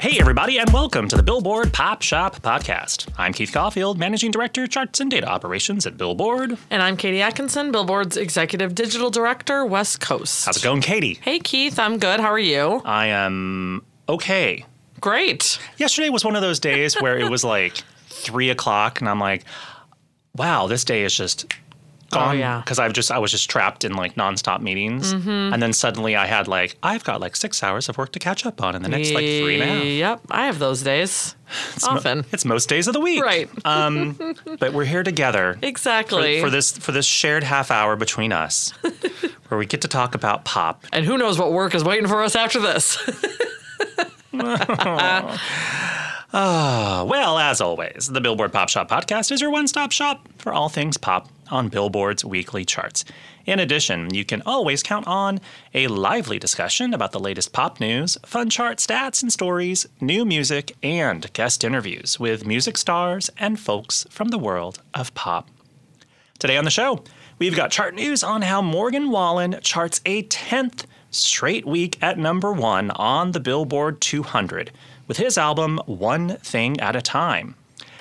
Hey, everybody, and welcome to the Billboard Pop Shop Podcast. I'm Keith Caulfield, Managing Director, Charts and Data Operations at Billboard. And I'm Katie Atkinson, Billboard's Executive Digital Director, West Coast. How's it going, Katie? Hey, Keith, I'm good. How are you? I am okay. Great. Yesterday was one of those days where it was like three o'clock, and I'm like, wow, this day is just gone. Oh, yeah. Because I've just I was just trapped in like nonstop meetings, Mm-hmm. and then suddenly I had like I've got like six hours of work to catch up on in the next like three and a half. Yep, I have those days. mo- Often. it's most days of the week, Right. Um, but we're here together exactly. for this for this shared half hour between us, where we get to talk about pop. and who knows what work is waiting for us after this? Uh, well, as always, the Billboard Pop Shop podcast is your one stop shop for all things pop on Billboard's weekly charts. In addition, you can always count on a lively discussion about the latest pop news, fun chart stats and stories, new music, and guest interviews with music stars and folks from the world of pop. Today on the show, we've got chart news on how Morgan Wallen charts a 10th straight week at number one on the Billboard 200 with his album One Thing at a Time.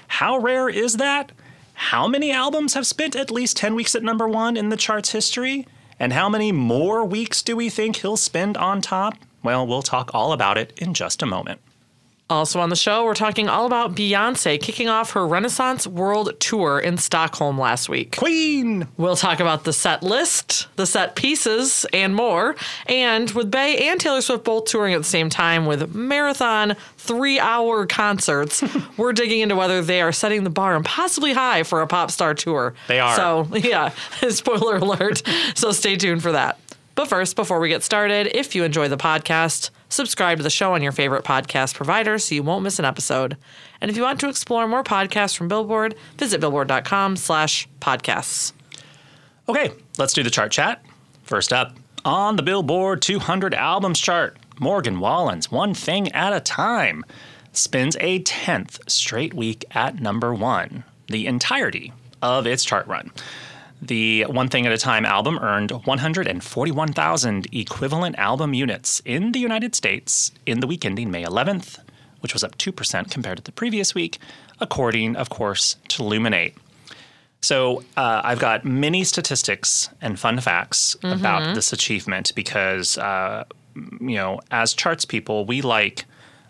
How rare is that? How many albums have spent at least 10 weeks at number one in the chart's history? And how many more weeks do we think he'll spend on top? Well, we'll talk all about it in just a moment. Also on the show, we're talking all about Beyonce kicking off her Renaissance World Tour in Stockholm last week. Queen! We'll talk about the set list, the set pieces, and more. And with Bay and Taylor Swift both touring at the same time with marathon three hour concerts, we're digging into whether they are setting the bar impossibly high for a pop star tour. They are. So, yeah, spoiler alert. So stay tuned for that. But first, before we get started, if you enjoy the podcast, subscribe to the show on your favorite podcast provider so you won't miss an episode. And if you want to explore more podcasts from Billboard, visit billboard.com slash podcasts. Okay, let's do the chart chat. First up, on the Billboard 200 albums chart, Morgan Wallen's One Thing at a Time spends a 10th straight week at number one, the entirety of its chart run. The One Thing at a Time album earned 141,000 equivalent album units in the United States in the week ending May 11th, which was up 2% compared to the previous week, according, of course, to Luminate. So uh, I've got many statistics and fun facts about this achievement because, uh, you know, as charts people, we like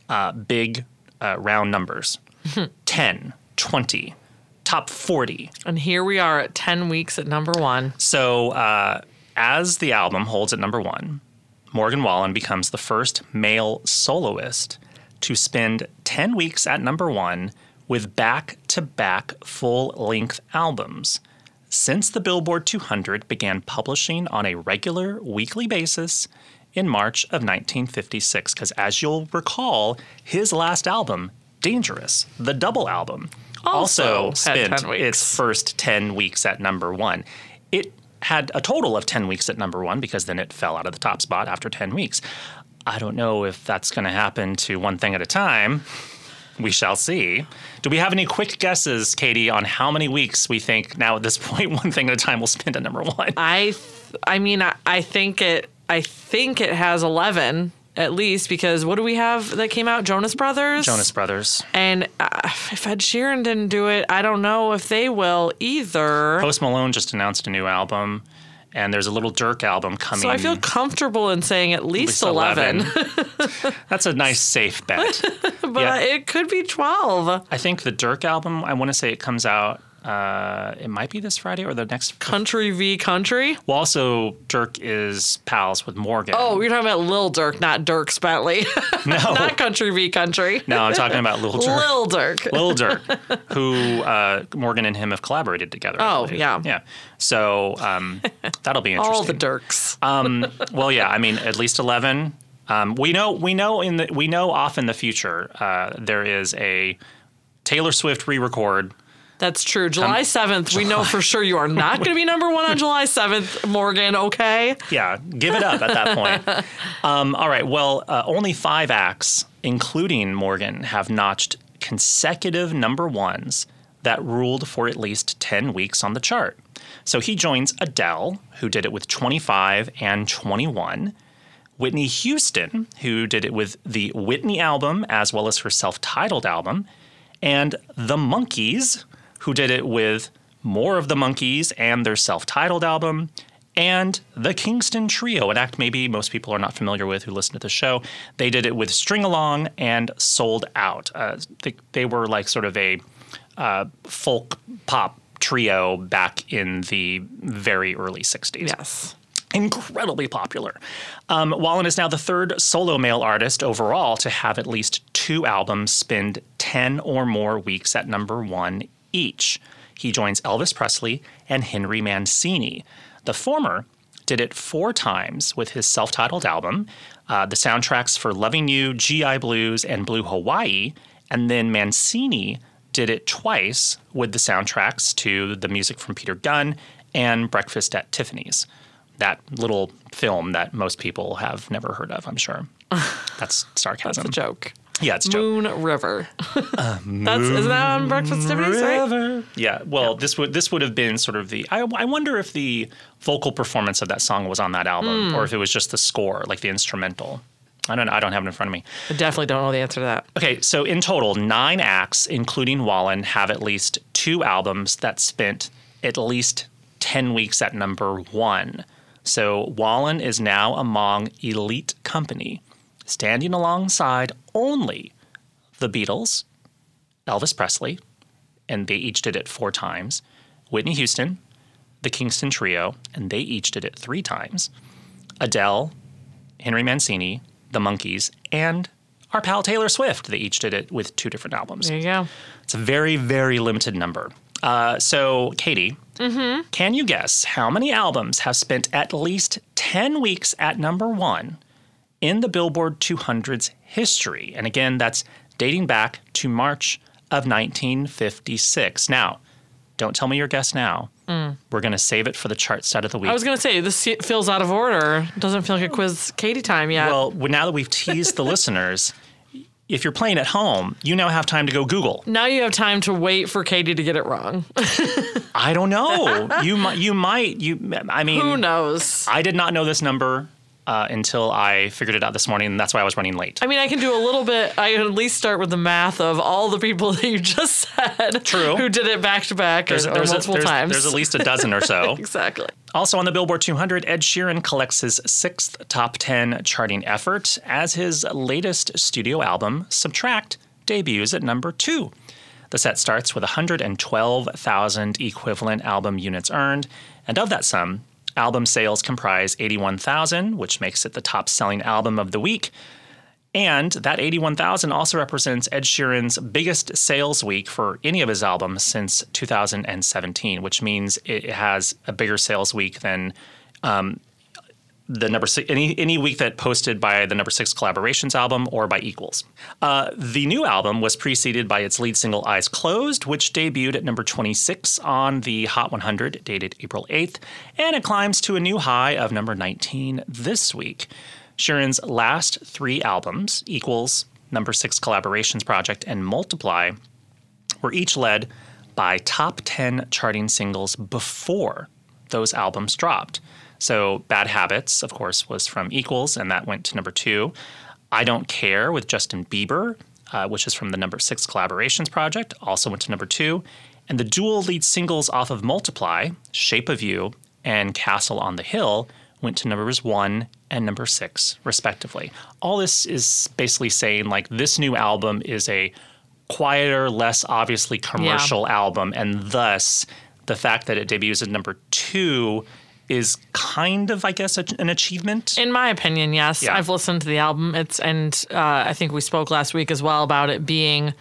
uh, big uh, round numbers 10, 20, top 40. And here we are at 10 weeks at number one. So uh, as the album holds at number one, Morgan Wallen becomes the first male soloist to spend 10 weeks at number one with back to back full length albums since the Billboard 200 began publishing on a regular weekly basis in March of 1956. Because as you'll recall, his last album, Dangerous, the double album, Also also, spent its first 10 weeks at number one. It had a total of 10 weeks at number one because then it fell out of the top spot after 10 weeks. I don't know if that's going to happen to one thing at a time. We shall see. Do we have any quick guesses, Katie, on how many weeks we think now at this point one thing at a time will spend at number one? I, th- I mean, I, I think it, I think it has 11 at least because what do we have that came out? Jonas Brothers? Jonas Brothers. And uh, if Ed Sheeran didn't do it, I don't know if they will either. Post Malone just announced a new album, And there's a little Durk album coming. So I feel comfortable in saying at least, at 11, That's a nice safe bet. but Yeah. it could be 12. I think the Durk album, I want to say it comes out, uh, it might be this Friday or the next. Country v. Country. Well, also, Durk is pals with Morgan. Oh, you're talking about Lil Durk, not Dierks Bentley. no. not Country v. Country. no, I'm talking about Little Durk. Lil Durk. Lil Durk, who uh, Morgan and him have collaborated together. Oh, yeah. Yeah. So um, that'll be interesting. All the Dirks. Um, well, yeah. I mean, at least eleven. Um, we know. We know in the. We know off in the future uh, there is a Taylor Swift re-record. That's true. July 7th, we know for sure you are not going to be number one on July 7th, Morgan, okay? Yeah, give it up at that point. Um, all right. Well, uh, only five acts, including Morgan, have notched consecutive number ones that ruled for at least 10 weeks on the chart. So he joins Adele, who did it with 25 and 21. Whitney Houston, who did it with the Whitney album as well as her self titled album. And The Monkees, who did it with more of the Monkees and their self titled album. And the Kingston Trio, an act maybe most people are not familiar with who listen to the show. They did it with String Along and Sold Out. Uh, they, they were like sort of a uh, folk pop trio back in the very early 60s Yes. incredibly popular. Um, Wallen is now the third solo male artist overall to have at least two albums spend 10 or more weeks at number one each. He joins Elvis Presley and Henry Mancini. The former did it four times with his self titled album, uh, the soundtracks for Loving You, GI Blues, and Blue Hawaii. And then Mancini did it twice with the soundtracks to the music from Peter Gunn and Breakfast at Tiffany's that little film that most people have never heard of, I'm sure. That's sarcasm. That's a joke. Yeah, it's a joke. Moon River. That's isn't that on Breakfast Tiffany's, right? Yeah, well, this would this would have been sort of the. I, I wonder if the vocal performance of that song was on that album, hmm. or if it was just the score, like the instrumental. I don't. I don't have it in front of me. I definitely don't know the answer to that. Okay, so in total, nine acts, including Wallen, have at least two albums that spent at least 10 weeks at number one. So Wallen is now among elite company, standing alongside only the Beatles, Elvis Presley, and they each did it four times, Whitney Houston, the Kingston Trio, and they each did it three times, Adele, Henry Mancini, the Monkees, and our pal Taylor Swift. They each did it with two different albums. There you go. It's a very, very limited number. Uh, so, Katie, can you guess how many albums have spent at least 10 weeks at number one in the Billboard 200's history? And again, that's dating back to March of 1956. Now, don't tell me your guess now. Mm. We're going to save it for the chart set of the week. I was gonna say this feels out of order. Doesn't feel like a quiz Katie time yet. well, now that we've teased the listeners, if you're playing at home, you now have time to go Google. now you have time to wait for Katie to get it wrong. I don't know. you might. You might. You. I mean, Who knows? I did not know this number uh, until I figured it out this morning, and that's why I was running late. I mean, I can do a little bit. I can at least start with the math of all the people that you just said. True. Who did it back to back or There's, or a- multiple there's- times. there's at least a dozen or so. exactly. Also on the Billboard 200, Ed Sheeran collects his sixth top 10 charting effort as his latest studio album, Subtract, debuts at number two. The set starts with 112,000 equivalent album units earned, and of that sum, album sales comprise 81,000, which makes it the top selling album of the week. And that 81,000 also represents Ed Sheeran's biggest sales week for any of his albums since 2017, which means it has a bigger sales week than um, the number six, any any week that posted by the number six collaborations album or by Equals. Uh, the new album was preceded by its lead single "Eyes Closed," which debuted at number 26 on the Hot 100, dated April 8th, and it climbs to a new high of number 19 this week. Sheeran's last three albums, Equals, Number Six Collaborations Project, and Multiply, were each led by top 10 charting singles before those albums dropped. So, Bad Habits, of course, was from Equals, and that went to number two. I Don't Care with Justin Bieber, uh, which is from the number six collaborations project, also went to number two. And the dual lead singles off of Multiply, Shape of You and Castle on the Hill went to numbers one and number six, respectively. All this is basically saying like this new album is a quieter, less obviously commercial album, and thus the fact that it debuts at number two is kind of, I guess, a, an achievement. In my opinion, yes. Yeah. I've listened to the album. It's and uh, I think we spoke last week as well about it being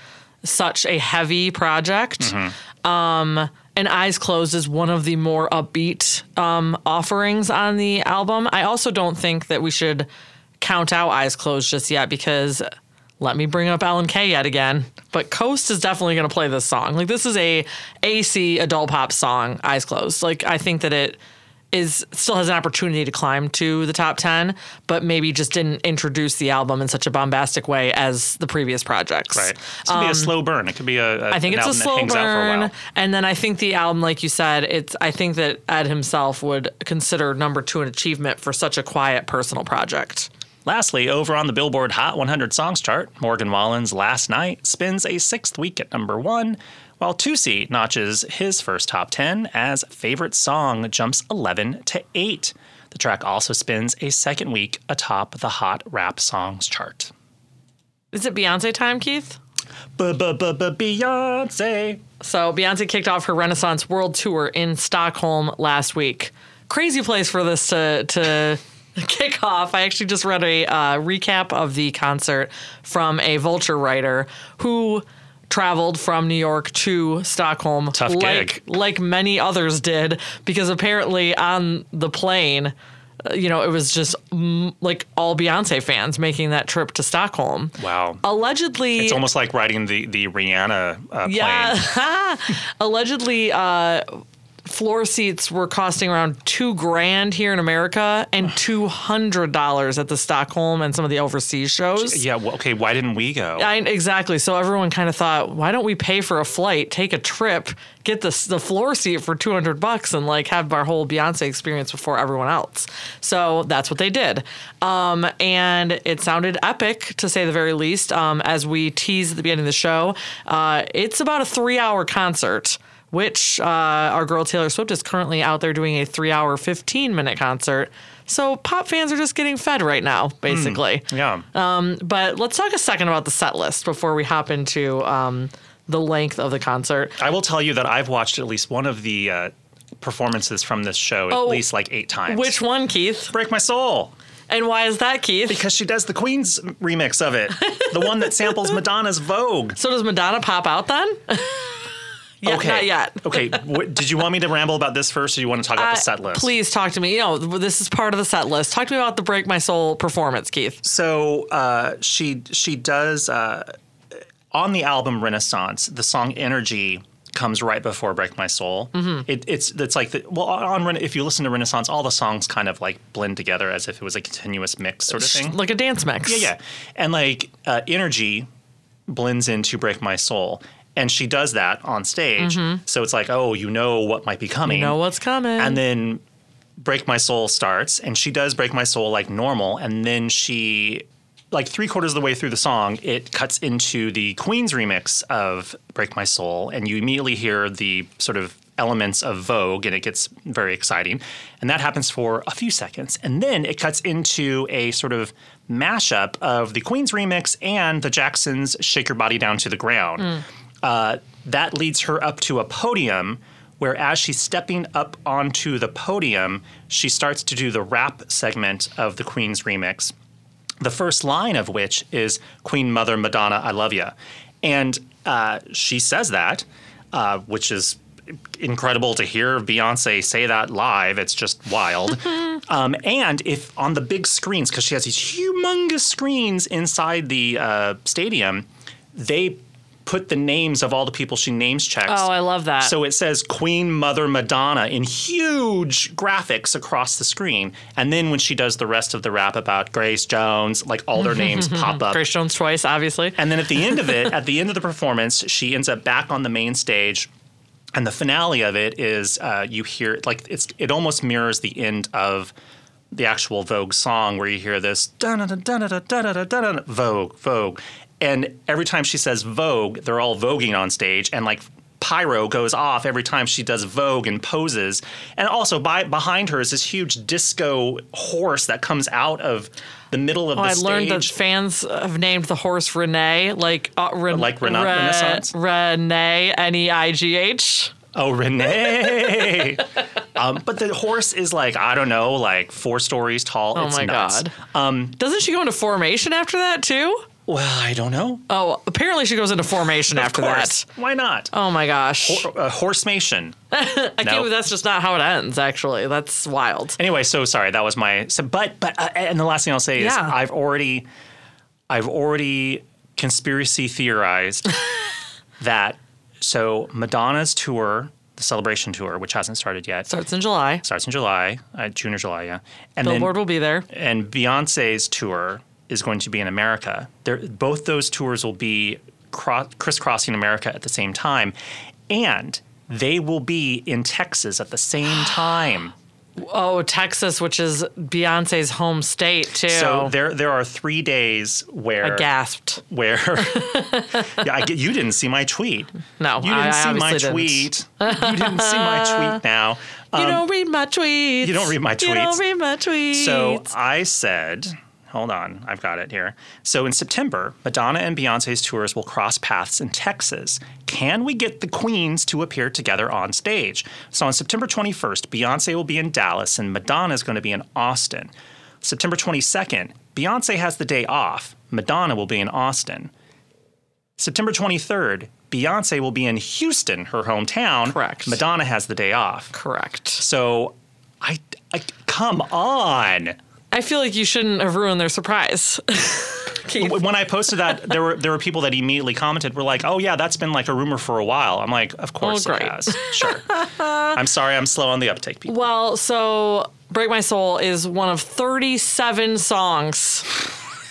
such a heavy project. Mm-hmm. Um, and Eyes Closed is one of the more upbeat um, offerings on the album. I also don't think that we should count out Eyes Closed just yet because let me bring up Ellen K yet again. But KOST is definitely going to play this song. Like this is a AC adult pop song, Eyes Closed. Like I think that it is still has an opportunity to climb to the top 10 but maybe just didn't introduce the album in such a bombastic way as the previous projects right. it going to be a slow burn. It could be a, a Um, I think it's a slow for a burn, and then I think the album, like you said, it's. I think that Ed himself would consider number two an achievement for such a quiet personal project. Lastly, over on the Billboard Hot 100 Songs chart, Morgan Wallen's Last Night spends a sixth week at number one, while Toosii notches his first top 10 as favorite song jumps 11 to 8. The track also spends a second week atop the Hot Rap Songs chart. Is it Beyonce time, Keith? Beyonce. So Beyonce kicked off her Renaissance World Tour in Stockholm last week. Crazy place for this to to kick off. I actually just read a uh, recap of the concert from a Vulture writer who traveled from New York to Stockholm, Tough like gig. like many others did, because apparently on the plane. uh, You know, it was just mm, like all Beyonce fans making that trip to Stockholm. Wow. Allegedly, It's almost like riding the, the Rihanna uh, plane. yeah. Allegedly, uh, floor seats were costing around two grand here in America and two hundred dollars at the Stockholm and some of the overseas shows. Yeah, well, okay, why didn't we go? I, exactly. So everyone kind of thought, why don't we pay for a flight, take a trip, get the the floor seat for two hundred bucks, and like have our whole Beyonce experience before everyone else. So that's what they did, um, and it sounded epic to say the very least. Um, as we teased at the beginning of the show, uh, it's about a three hour concert. Which uh, our girl Taylor Swift is currently out there doing a three hour, 15 minute concert. So pop fans are just getting fed right now, basically. yeah. But let's talk a second about the set list before we hop into um, the length of the concert. I will tell you that I've watched at least one of the uh, performances from this show at Oh, least like eight times. Which one, Keith? Break My Soul. And why is that, Keith? Because she does the Queen's remix of it, the one that samples Madonna's Vogue. so does Madonna pop out then? yeah, okay. not yet. okay. What, did you want me to ramble about this first, or do you want to talk about the Uh, set list? Please talk to me. You know, this is part of the set list. Talk to me about the Break My Soul performance, Keith. So uh, she she does uh, on the album Renaissance. The song Energy comes right before Break My Soul. Mm-hmm. It, it's it's like the, well on if you listen to Renaissance, all the songs kind of like blend together as if it was a continuous mix sort of thing. Like a dance mix. Yeah, yeah. And like uh, energy blends into Break My Soul. And she does that on stage. So it's like, oh, you know what might be coming. Mm-hmm. You know what's coming. And then Break My Soul starts, and she does Break My Soul like normal. And then she, like three quarters of the way through the song, it cuts into the Queen's remix of Break My Soul. And you immediately hear the sort of elements of Vogue, and it gets very exciting. And that happens for a few seconds. And then it cuts into a sort of mashup of the Queen's remix and the Jacksons' Shake Your Body Down to the Ground. Uh, that leads her up to a podium where as she's stepping up onto the podium, she starts to do the rap segment of the Queen's remix. The first line of which is Queen Mother Madonna, I love ya. And uh, she says that, uh, which is incredible to hear Beyonce say that live. It's just wild. um, and if on the big screens, because she has these humongous screens inside the uh, stadium, they put the names of all the people she names checks. Oh, I love that. So it says Queen Mother Madonna in huge graphics across the screen. And then when she does the rest of the rap about Grace Jones, like all their names pop up. Grace Jones twice, obviously. And then at the end of it, at the end of the performance, she ends up back on the main stage. And the finale of it is uh, you hear like it's it almost mirrors the end of the actual Vogue song where you hear this Vogue, Vogue. And every time she says Vogue, they're all voguing on stage and like pyro goes off every time she does Vogue and poses. And also by behind her is this huge disco horse that comes out of the middle of Oh, the I stage. I learned that fans have named the horse Renee, like uh, Ren- Like Rena- Re- Renaissance? Renee, N E I G H. Oh, Renee. um, but the horse is like, I don't know, like four stories tall. Oh it's my nuts. god. Um, Doesn't she go into formation after that too? Well, I don't know. Oh, apparently she goes into formation after that. Why not? Oh my gosh. Uh, horsemation. I can't no. that's just not how it ends. Actually, that's wild. Anyway, so sorry. That was my. So, but but uh, and the last thing I'll say is Yeah. I've already, I've already conspiracy theorized that so Madonna's tour, the celebration tour, which hasn't started yet, Starts in July. starts in July, uh, June or July, yeah, and Billboard then will be there. and Beyonce's tour is going to be in America. Both those tours will be cro- crisscrossing America at the same time, and they will be in Texas at the same time. Oh, Texas, which is Beyonce's home state too. So there, there are three days where I gasped. where yeah, I get, you didn't see my tweet. No, you didn't I see my didn't. tweet. You didn't see my tweet. Now, you Um, don't read my tweets. you don't read my tweets. You don't read my tweets. So I said, hold on, I've got it here. So in September, Madonna and Beyonce's tours will cross paths in Texas. Can we get the queens to appear together on stage? So on September 21st, Beyonce will be in Dallas and Madonna is going to be in Austin. September 22nd, Beyonce has the day off. Madonna will be in Austin. September 23rd, Beyonce will be in Houston, her hometown. Correct. Madonna has the day off. correct. So I, I come on. I feel like you shouldn't have ruined their surprise. When I posted that, there were there were people that immediately commented, were like, "Oh yeah, that's been like a rumor for a while." I'm like, "Of course Oh, it has." Sure. I'm sorry, I'm slow on the uptake, people. Well, so Break My Soul is one of 37 songs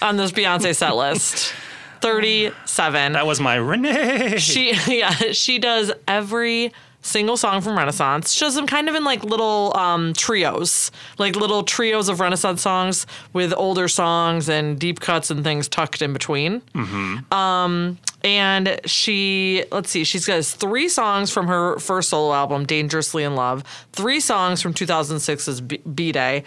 on this Beyonce set list. 37. That was my Renee. She yeah, she does every single song from Renaissance. She does them kind of in like little um, trios, like little trios of Renaissance songs with older songs and deep cuts and things tucked in between. Um, and she, let's see, she's got three songs from her first solo album, Dangerously in Love, three songs from 2006's B- B-Day,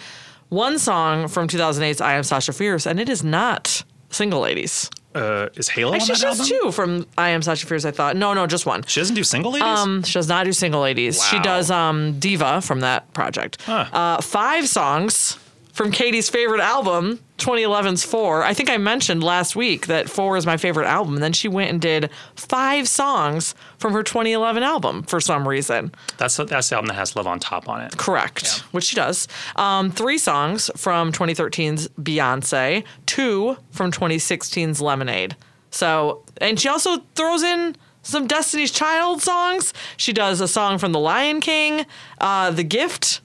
one song from 2008's I Am Sasha Fierce, and it is not Single Ladies. uh, is Halo Actually, on she that album? two from I Am Sasha Fierce. I thought no, no, just one. She doesn't do single ladies. Um, she does not do single ladies. She does um Diva from that project. Uh, five songs from Katie's favorite album, 2011's Four. I think I mentioned last week that Four is my favorite album. And then she went and did five songs from her 2011 album for some reason. that's that's the album that has Love on Top on it. Correct, which she does. Um, three songs from 2013's Beyonce, two from 2016's Lemonade. So, and she also throws in some Destiny's Child songs. She does a song from The Lion King, uh, The Gift.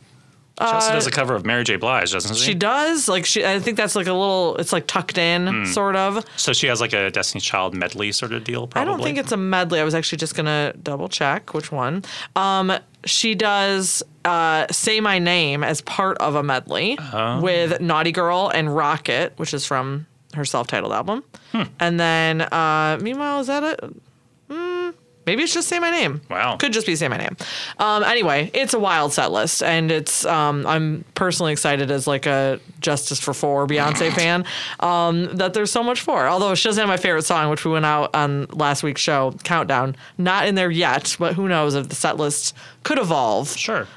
She also does a cover of Mary J. Blige, doesn't she? She does like she. I think that's like a little. It's like tucked in, Hmm. sort of. so she has like a Destiny's Child medley sort of deal. Probably. I don't think it's a medley. I was actually just gonna double check which one. Um, she does uh, "Say My Name" as part of a medley Oh. with "Naughty Girl" and "Rocket," which is from her self-titled album. Hmm. And then, uh, meanwhile, is that it? Mm, maybe it's just "Say My Name." Wow. could just be "Say My Name." Um, anyway, it's a wild set list, and it's. Um, I'm personally excited as like a Justice for Four Beyonce fan um, that there's so much for. Although she doesn't have my favorite song, which we went out on last week's show, Countdown, not in there yet, but who knows if the set list could evolve. Sure.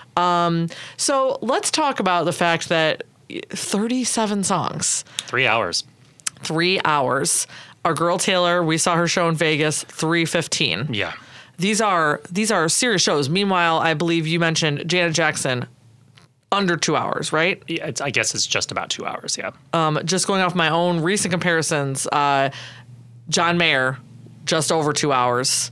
So let's talk about the fact that 37 songs, Three hours. three hours. Our girl Taylor, we saw her show in Vegas, 315. Yeah. These are these are serious shows. Meanwhile, I believe you mentioned Janet Jackson under two hours, right? Yeah, It's, I guess it's just about two hours. Yeah. Um, just going off my own recent comparisons, uh, John Mayer, just over two hours.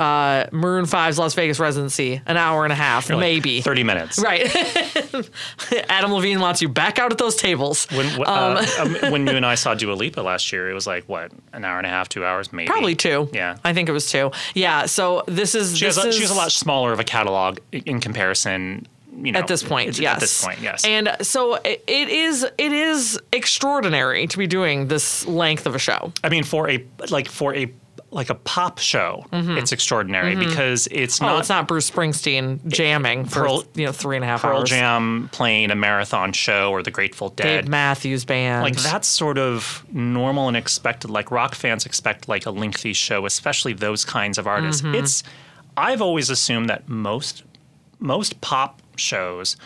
Uh, Maroon 5's Las Vegas residency, an hour and a half, Like maybe. thirty minutes. Right. Adam Levine wants you back out at those tables. When uh, um, when you and I saw Dua Lipa last year, it was like what an hour and a half, two hours, maybe. Probably two. Yeah. I think it was two. Yeah. So this is She has, a, is, she has a lot smaller of a catalog in comparison. You know, at this point, yes. At this point, yes. And so it, it is it is extraordinary to be doing this length of a show. I mean, for a like for a like a pop show, it's extraordinary because it's not. Oh, not it's not Bruce Springsteen jamming for Pearl- you know three and a half Pearl hours. Jam playing a marathon show or the Grateful Dead. Dave Matthews Band. like that's sort of normal and expected. Like rock fans expect like a lengthy show, especially those kinds of artists. Mm-hmm. It's I've always assumed that most most pop shows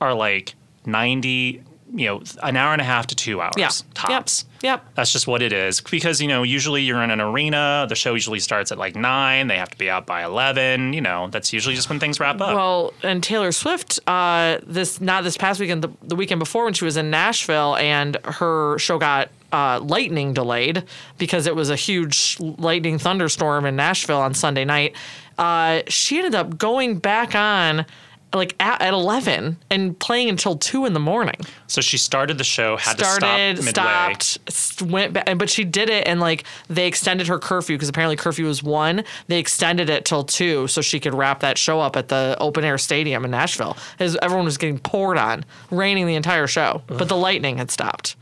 are like ninety, you know, an hour and a half to two hours Yeah. tops. Yep. Yep. That's just what it is. Because, you know, usually you're in an arena, the show usually starts at like nine, they have to be out by 11. You know, that's usually just when things wrap up. Well, and Taylor Swift, uh, this not this past weekend, the, the weekend before when she was in Nashville, and her show got uh, lightning delayed because it was a huge lightning thunderstorm in Nashville on Sunday night. Uh, she ended up going back on like at, at 11 and playing until 2 in the morning so she started the show, had started, to stop midway. stopped, went back, but she did it and like they extended her curfew because apparently curfew was one. They extended it till two so she could wrap that show up at the open air stadium in Nashville. As everyone was getting poured on, raining the entire show, but the lightning had stopped.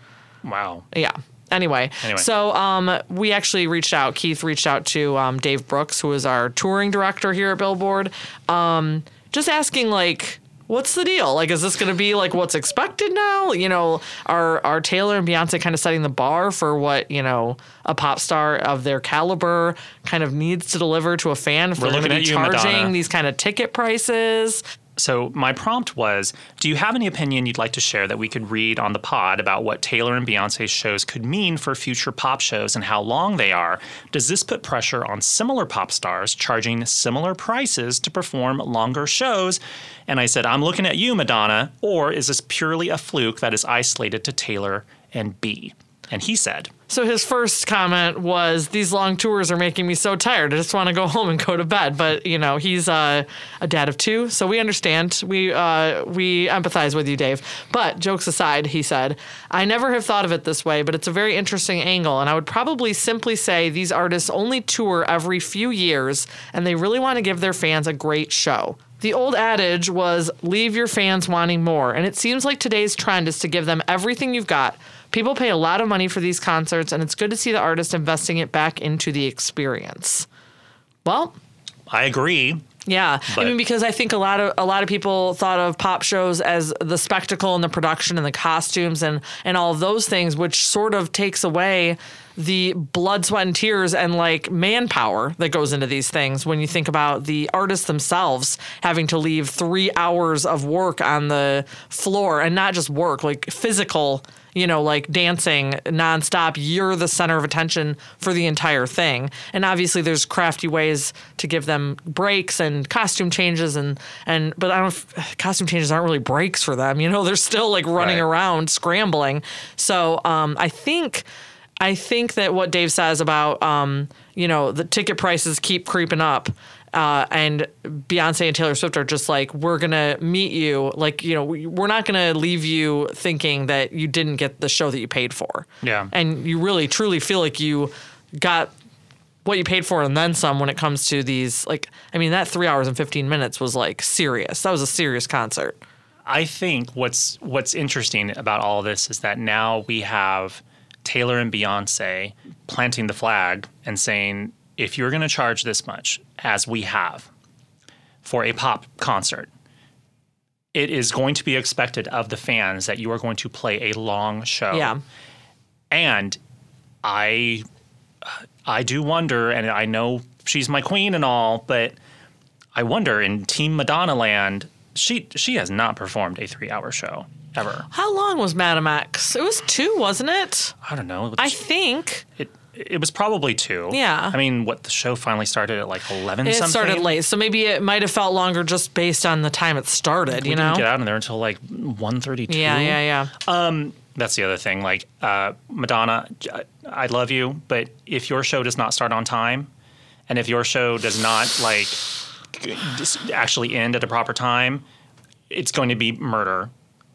Wow. Yeah. Anyway, Anyway. so um, we actually reached out. Keith reached out to um, Dave Brooks, who is our touring director here at Billboard, um, just asking like, what's the deal? Like, is this going to be like what's expected now? You know, are are Taylor and Beyonce kind of setting the bar for what you know a pop star of their caliber kind of needs to deliver to a fan if We're they're to looking be at you, charging Madonna. these kind of ticket prices? So my prompt was, do you have any opinion you'd like to share that we could read on the pod about what Taylor and Beyonce's shows could mean for future pop shows and how long they are? Does this put pressure on similar pop stars charging similar prices to perform longer shows? And I said, I'm looking at you, Madonna, or is this purely a fluke that is isolated to Taylor and B? And he said, So his first comment was, "These long tours are making me so tired. I just want to go home and go to bed." But you know, he's uh, a dad of two, so we understand. We uh, we empathize with you, Dave. But jokes aside, he said, "I never have thought of it this way, but it's a very interesting angle, and I would probably simply say these artists only tour every few years, and they really want to give their fans a great show." The old adage was leave your fans wanting more, and it seems like today's trend is to give them everything you've got. People pay a lot of money for these concerts, and it's good to see the artist investing it back into the experience. Well, I agree. yeah, I mean because I think a lot of a lot of people thought of pop shows as the spectacle and the production and the costumes and and all those things, which sort of takes away the blood, sweat, and tears and like manpower that goes into these things. When you think about the artists themselves having to leave three hours of work on the floor and not just work, like physical you know, like dancing nonstop, you're the center of attention for the entire thing. And obviously, there's crafty ways to give them breaks and costume changes, and and but I don't. Costume changes aren't really breaks for them. You know, they're still like running Right. around scrambling. So um, I think. I think that what Dave says about, um, you know, the ticket prices keep creeping up, uh, and Beyonce and Taylor Swift are just like, we're gonna meet you, like, you know, we- we're not gonna leave you thinking that you didn't get the show that you paid for. Yeah. and you really truly feel like you got what you paid for and then some when it comes to these. Like, I mean, that three hours and fifteen minutes was like serious. That was a serious concert. I think what's what's interesting about all of this is that now we have Taylor and Beyonce planting the flag and saying, if you're going to charge this much, as we have for a pop concert, it is going to be expected of the fans that you are going to play a long show. Yeah. And I I do wonder, and I know she's my queen and all, but I wonder in Team Madonna land, she she has not performed a three hour show ever. How long was Madame X? It was two, wasn't it? I don't know. I think. it it was probably two. Yeah. I mean, what the show finally started at like eleven. It something. started late, so maybe it might have felt longer just based on the time it started. We you didn't know? get out of there until like one thirty two. Yeah, yeah, yeah. Um, That's the other thing. Like uh, Madonna, I love you, but if your show does not start on time, and if your show does not like actually end at a proper time, it's going to be murder.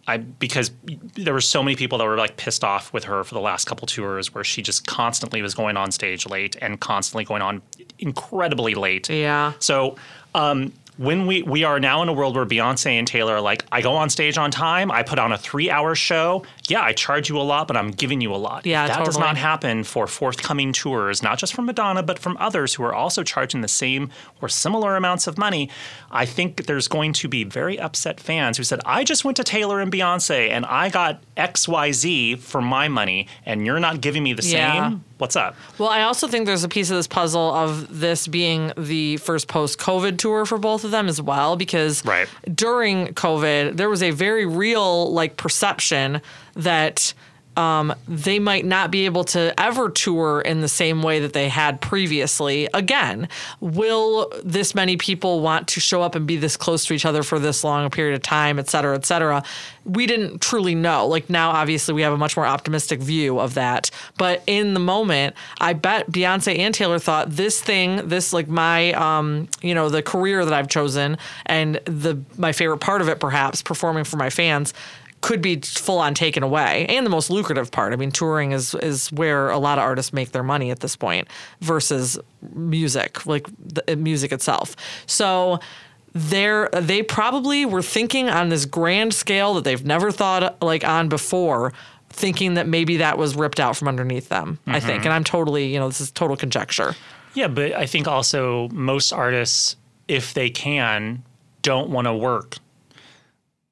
I because there were so many people that were like pissed off with her for the last couple tours where she just constantly was going on stage late and constantly going on incredibly late. Yeah. So um, when we we are now in a world where Beyonce and Taylor are like, I go on stage on time, I put on a three hour show. Yeah, I charge you a lot, but I'm giving you a lot. Yeah, that does not happen for forthcoming tours, not just from Madonna, but from others who are also charging the same or similar amounts of money. I think there's going to be very upset fans who said, I just went to Taylor and Beyonce and I got XYZ for my money, and you're not giving me the Yeah. same. What's up? Well, I also think there's a piece of this puzzle of this being the first post COVID tour for both of them as well, because Right. during COVID, there was a very real like perception that um, they might not be able to ever tour in the same way that they had previously again. Will this many people want to show up and be this close to each other for this long a period of time, et cetera, et cetera? We didn't truly know. Like now, obviously, we have a much more optimistic view of that. But in the moment, I bet Beyonce and Taylor thought this thing, this like my, um, you know, the career that I've chosen and the my favorite part of it, perhaps performing for my fans could be full on taken away and the most lucrative part. I mean, touring is is where a lot of artists make their money at this point versus music, like the uh, music itself. So they're they probably were thinking on this grand scale that they've never thought like on before thinking that maybe that was ripped out from underneath them i think mm-hmm. and i'm totally you know this is total conjecture Yeah, but I think also most artists, if they can, don't want to work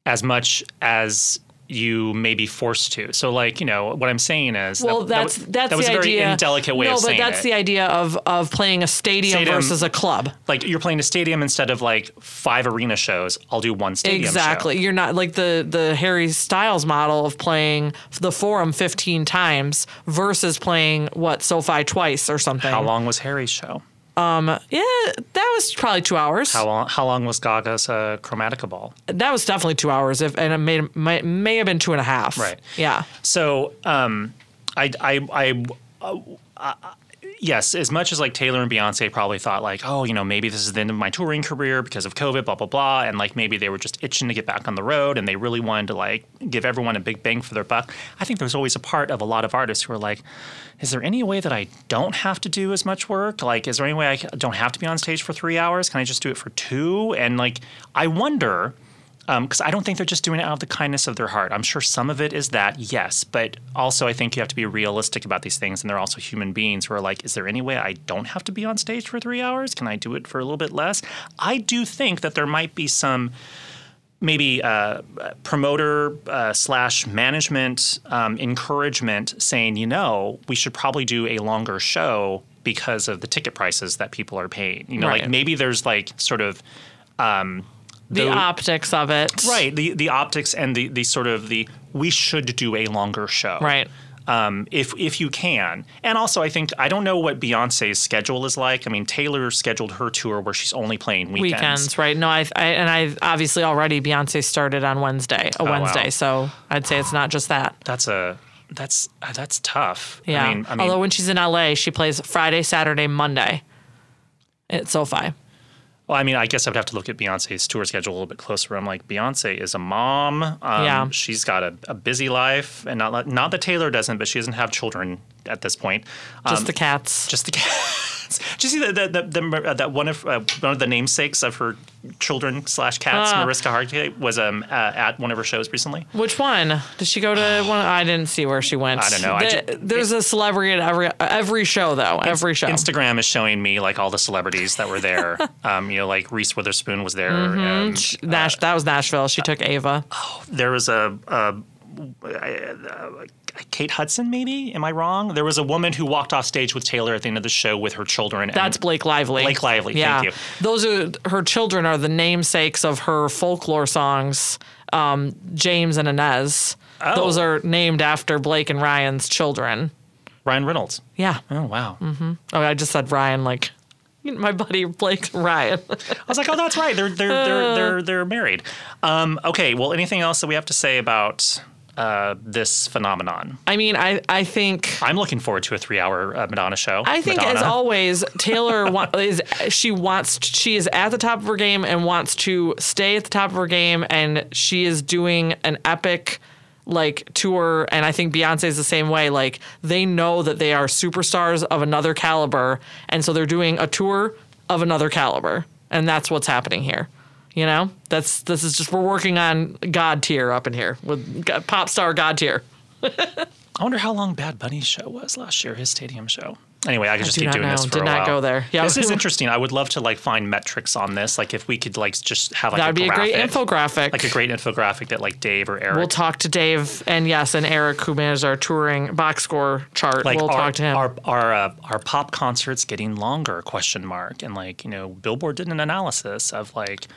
as much as you may be forced to. So, like, you know, what I'm saying is, well that, that's that, that's that was the a very idea indelicate way no of saying No, but that's it. the idea of of playing a stadium, Stadium- versus a club like you're playing a stadium instead of like five arena shows. I'll do one stadium Exactly. show. You're not like the the Harry Styles model of playing the Forum 15 times versus playing what SoFi twice or something. How long was Harry's show? Yeah, that was probably two hours. How long? How long was Gaga's uh, Chromatica Ball? that was definitely two hours. If and it may may, may have been two and a half. Right. Yeah. So, um, I, I, I, uh, uh, yes, as much as like Taylor and Beyonce probably thought like, oh, you know, maybe this is the end of my touring career because of COVID, blah blah blah, and like maybe they were just itching to get back on the road and they really wanted to like give everyone a big bang for their buck. I think there's always a part of a lot of artists who are like, is there any way that I don't have to do as much work? Like, is there any way I don't have to be on stage for three hours? Can I just do it for two? And like, I wonder because I don't think they're just doing it out of the kindness of their heart. I'm sure some of it is that, yes, but also I think you have to be realistic about these things, and they're also human beings who are like, is there any way I don't have to be on stage for three hours? Can I do it for a little bit less? I do think that there might be some maybe uh, promoter uh, slash management um, encouragement saying, you know, we should probably do a longer show because of the ticket prices that people are paying. You know, Right. like maybe there's like sort of um, The tho- optics of it. right the the optics and the the sort of the we should do a longer show Right. um, if if you can and also I think I don't know what Beyonce's schedule is like I mean Taylor scheduled her tour where she's only playing weekends, Weekends, right? No, I, I and I obviously already Beyonce started on Wednesday, a wow. Wednesday, so I'd say it's not just that. that's a that's uh, that's tough Yeah. I mean, I mean Although when she's in LA, she plays Friday, Saturday, Monday at SoFi. Well, I mean, I guess I would have to look at Beyonce's tour schedule a little bit closer. I'm like, Beyonce is a mom. Um, Yeah. She's got a, a busy life, and not not that Taylor doesn't, but she doesn't have children at this point. Just Um, the cats. just the cats. Did you see that the, the, the, uh, that one of uh, one of the namesakes of her children slash cats, Ah. Mariska Hargitay, was um uh, at one of her shows recently? Which one? Did she go to one? I didn't see where she went. I don't know. I The- ju- there's a celebrity at every every show though. Every show. Instagram is showing me like all the celebrities that were there. um, you know, like Reese Witherspoon was there. Mm-hmm. And Nash, that was Nashville. She took Ava. Oh, there was a, a, a Kate Hudson, maybe. Am I wrong? There was a woman who walked off stage with Taylor at the end of the show with her children. and- That's Blake Lively. Blake Lively, Yeah. thank you. Those are her children are the namesakes of her folklore songs, um, James and Inez. Oh. Those are named after Blake and Ryan's children. Ryan Reynolds. Yeah. Oh wow! Oh, I just said Ryan like my buddy Blake Ryan. I was like, oh, that's right. They're they're they're they're they're married. Um, okay. Well, anything else that we have to say about uh, this phenomenon? I mean, I I think I'm looking forward to a three-hour uh, Madonna show. I think, as always, Taylor wa- is she wants she is at the top of her game and wants to stay at the top of her game, and she is doing an epic like tour. And I think Beyonce is the same way. Like they know that they are superstars of another caliber, and so they're doing a tour of another caliber. and that's what's happening here. You know, that's this is just we're working on God tier up in here with pop star God tier. I wonder how long Bad Bunny's show was last year, his stadium show. Anyway, I could just do keep doing know. this for Did a not go there. Yeah. this is interesting. I would love to like find metrics on this. Like if we could like just have like That would be a great graphic, infographic. like a great infographic that like Dave or Eric We'll talk to Dave and yes, and Eric, who manages our touring box score chart. like we'll are, talk to him. Are are uh, are pop concerts getting longer? Question mark. And like you know, Billboard did an analysis of like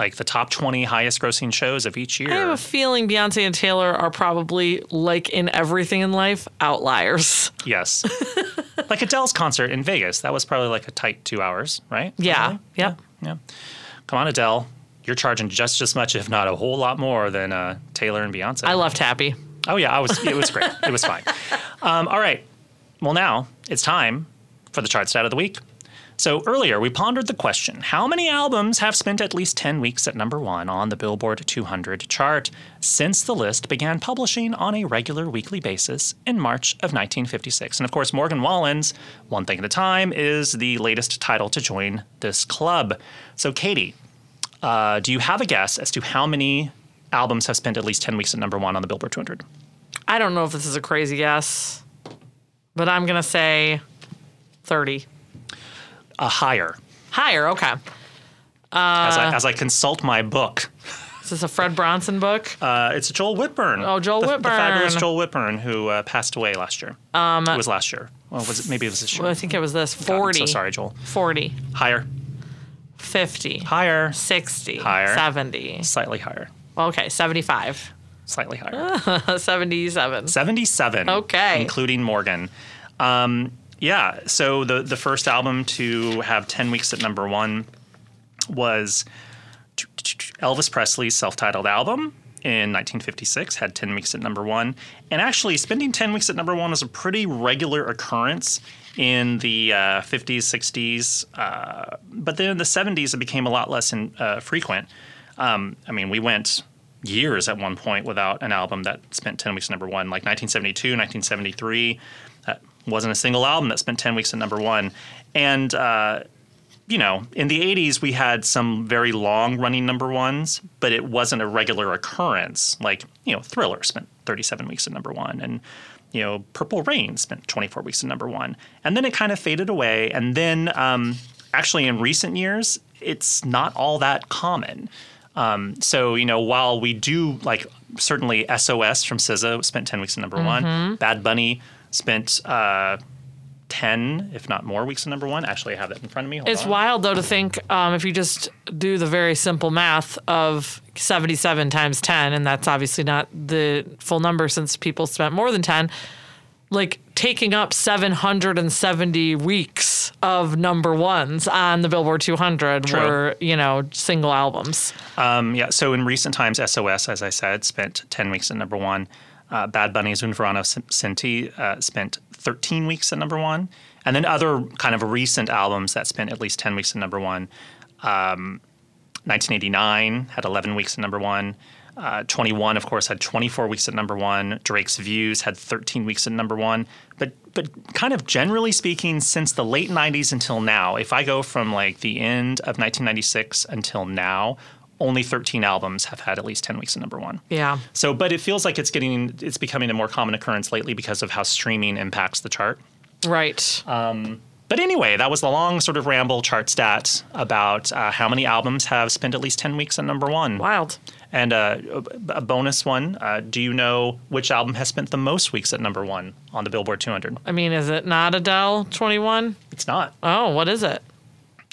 like the top twenty highest grossing shows of each year. I have a feeling Beyonce and Taylor are probably, like in everything in life, outliers. yes, like Adele's concert in Vegas. That was probably like a tight two hours, right? Yeah. Yep. Yeah. Come on, Adele. You're charging just as much, if not a whole lot more, than uh, Taylor and Beyonce. I loved Happy. Oh yeah, I was. It was great. it was fine. Um, all right. Well, now it's time for the chart stat of the week. So earlier we pondered the question: How many albums have spent at least ten weeks at number one on the Billboard 200 chart since the list began publishing on a regular weekly basis in March of 1956? And of course, Morgan Wallen's "One Thing at a Time" is the latest title to join this club. So, Katie, uh, do you have a guess as to how many albums have spent at least ten weeks at number one on the Billboard 200? I don't know if this is a crazy guess, but I'm gonna say thirty. A higher Higher. Okay. as, Uh. I, as I consult my book. Is this a Fred Bronson book? Uh, it's Joel Whitburn. Oh, Joel the, The fabulous Joel Whitburn, who uh, passed away last year. Um, it was last year. Well, was it? Maybe it was this year. Well, I think it was this. God, I'm 40. so sorry, Joel. 40. Higher, 50. higher, 60. Higher. 70. slightly higher, Okay, 75. slightly higher. 77. Seventy-seven. Okay. including Morgan. Um, yeah. So the the first album to have ten weeks at number one was Elvis Presley's self-titled album in 1956 had 10 weeks at number one and actually spending 10 weeks at number one was a pretty regular occurrence in the uh, 50s 60s uh, but then in the 70s it became a lot less in, uh, frequent um, i mean we went years at one point without an album that spent 10 weeks at number one like 1972 1973 that wasn't a single album that spent 10 weeks at number one and uh, you know, in the 80s, we had some very long running number ones, but it wasn't a regular occurrence. Like, you know, Thriller spent 37 weeks at number one, and, you know, Purple Rain spent 24 weeks at number one. And then it kind of faded away. And then um, actually, in recent years, it's not all that common. Um, so, you know, while we do like certainly SOS from SZA spent 10 weeks at number one, Bad Bunny spent uh, 10, if not more, weeks in number one. Actually, I have that in front of me. Hold It's on. wild though to think um, if you just do the very simple math of 77 times 10, and that's obviously not the full number since people spent more than 10, like taking up 770 weeks of number ones on the Billboard 200 True. were, you know, single albums. Um, yeah, so in recent times, SOS, as I said, spent 10 weeks at number one. Uh, Bad Bunny's Un Verano Sin Ti uh, spent 13 weeks at number one. And then other kind of recent albums that spent at least 10 weeks at number one. Um, 1989 had 11 weeks at number one. Uh, 21, of course, had 24 weeks at number one. Drake's Views had 13 weeks at number one. But but kind of generally speaking, since the late 90s until now, if I go from like the end of 1996 until now, only 13 albums have had at least 10 weeks at number one. Yeah. So, but it feels like it's getting it's becoming a more common occurrence lately because of how streaming impacts the chart. Right. But anyway, that was the long sort of ramble chart stat about uh, how many albums have spent at least 10 weeks at number one. wild. And uh, a a bonus one uh, do you know which album has spent the most weeks at number one on the Billboard 200? I mean, is it not Adele 21? It's not. Oh, what is it?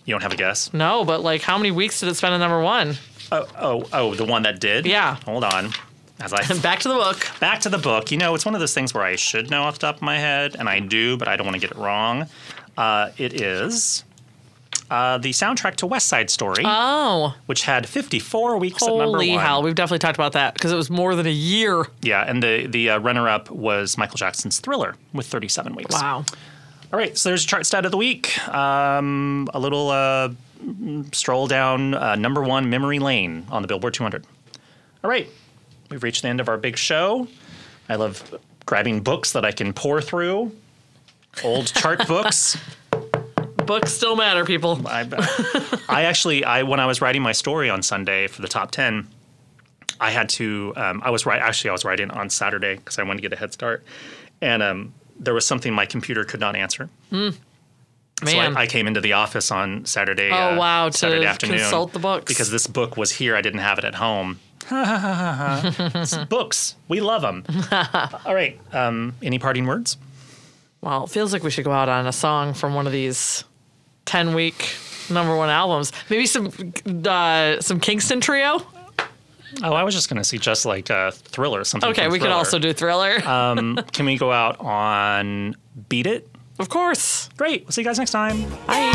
You don't have a guess? No, but like how many weeks did it spend at number one? Oh, oh, oh, the one that did? Yeah. Hold on. As I Back to the book. back to the book. You know, it's one of those things where I should know off the top of my head, and I do, but I don't want to get it wrong. Uh, it is uh, the soundtrack to West Side Story, Oh, which had 54 weeks at number one. holy hell! We've definitely talked about that because it was more than a year. Yeah, and the the uh, runner-up was Michael Jackson's Thriller with 37 weeks. Wow. All right, so there's a chart stat of the week. Um, a little uh, stroll down uh, number one memory lane on the Billboard 200. All right, we've reached the end of our big show. I love grabbing books that I can pour through, old chart books, Books still matter, people. I, I actually, I when I was writing my story on Sunday for the top ten, I had to. Um, I was right. Actually, I was writing on Saturday because I wanted to get a head start, and um, there was something my computer could not answer. So Man. I, I came into the office on Saturday. Oh, uh, wow, to Saturday afternoon consult the books. because this book was here. I didn't have it at home. Books, we love them. All right. Um, any parting words? well, it feels like we should go out on a song from one of these 10 week number one albums. Maybe some uh, some Kingston Trio. Oh, I was just going to suggest like a Thriller, something. Okay, we could Thriller. also do Thriller. Um, can we go out on Beat It? of course. Great. We'll see you guys next time. Bye.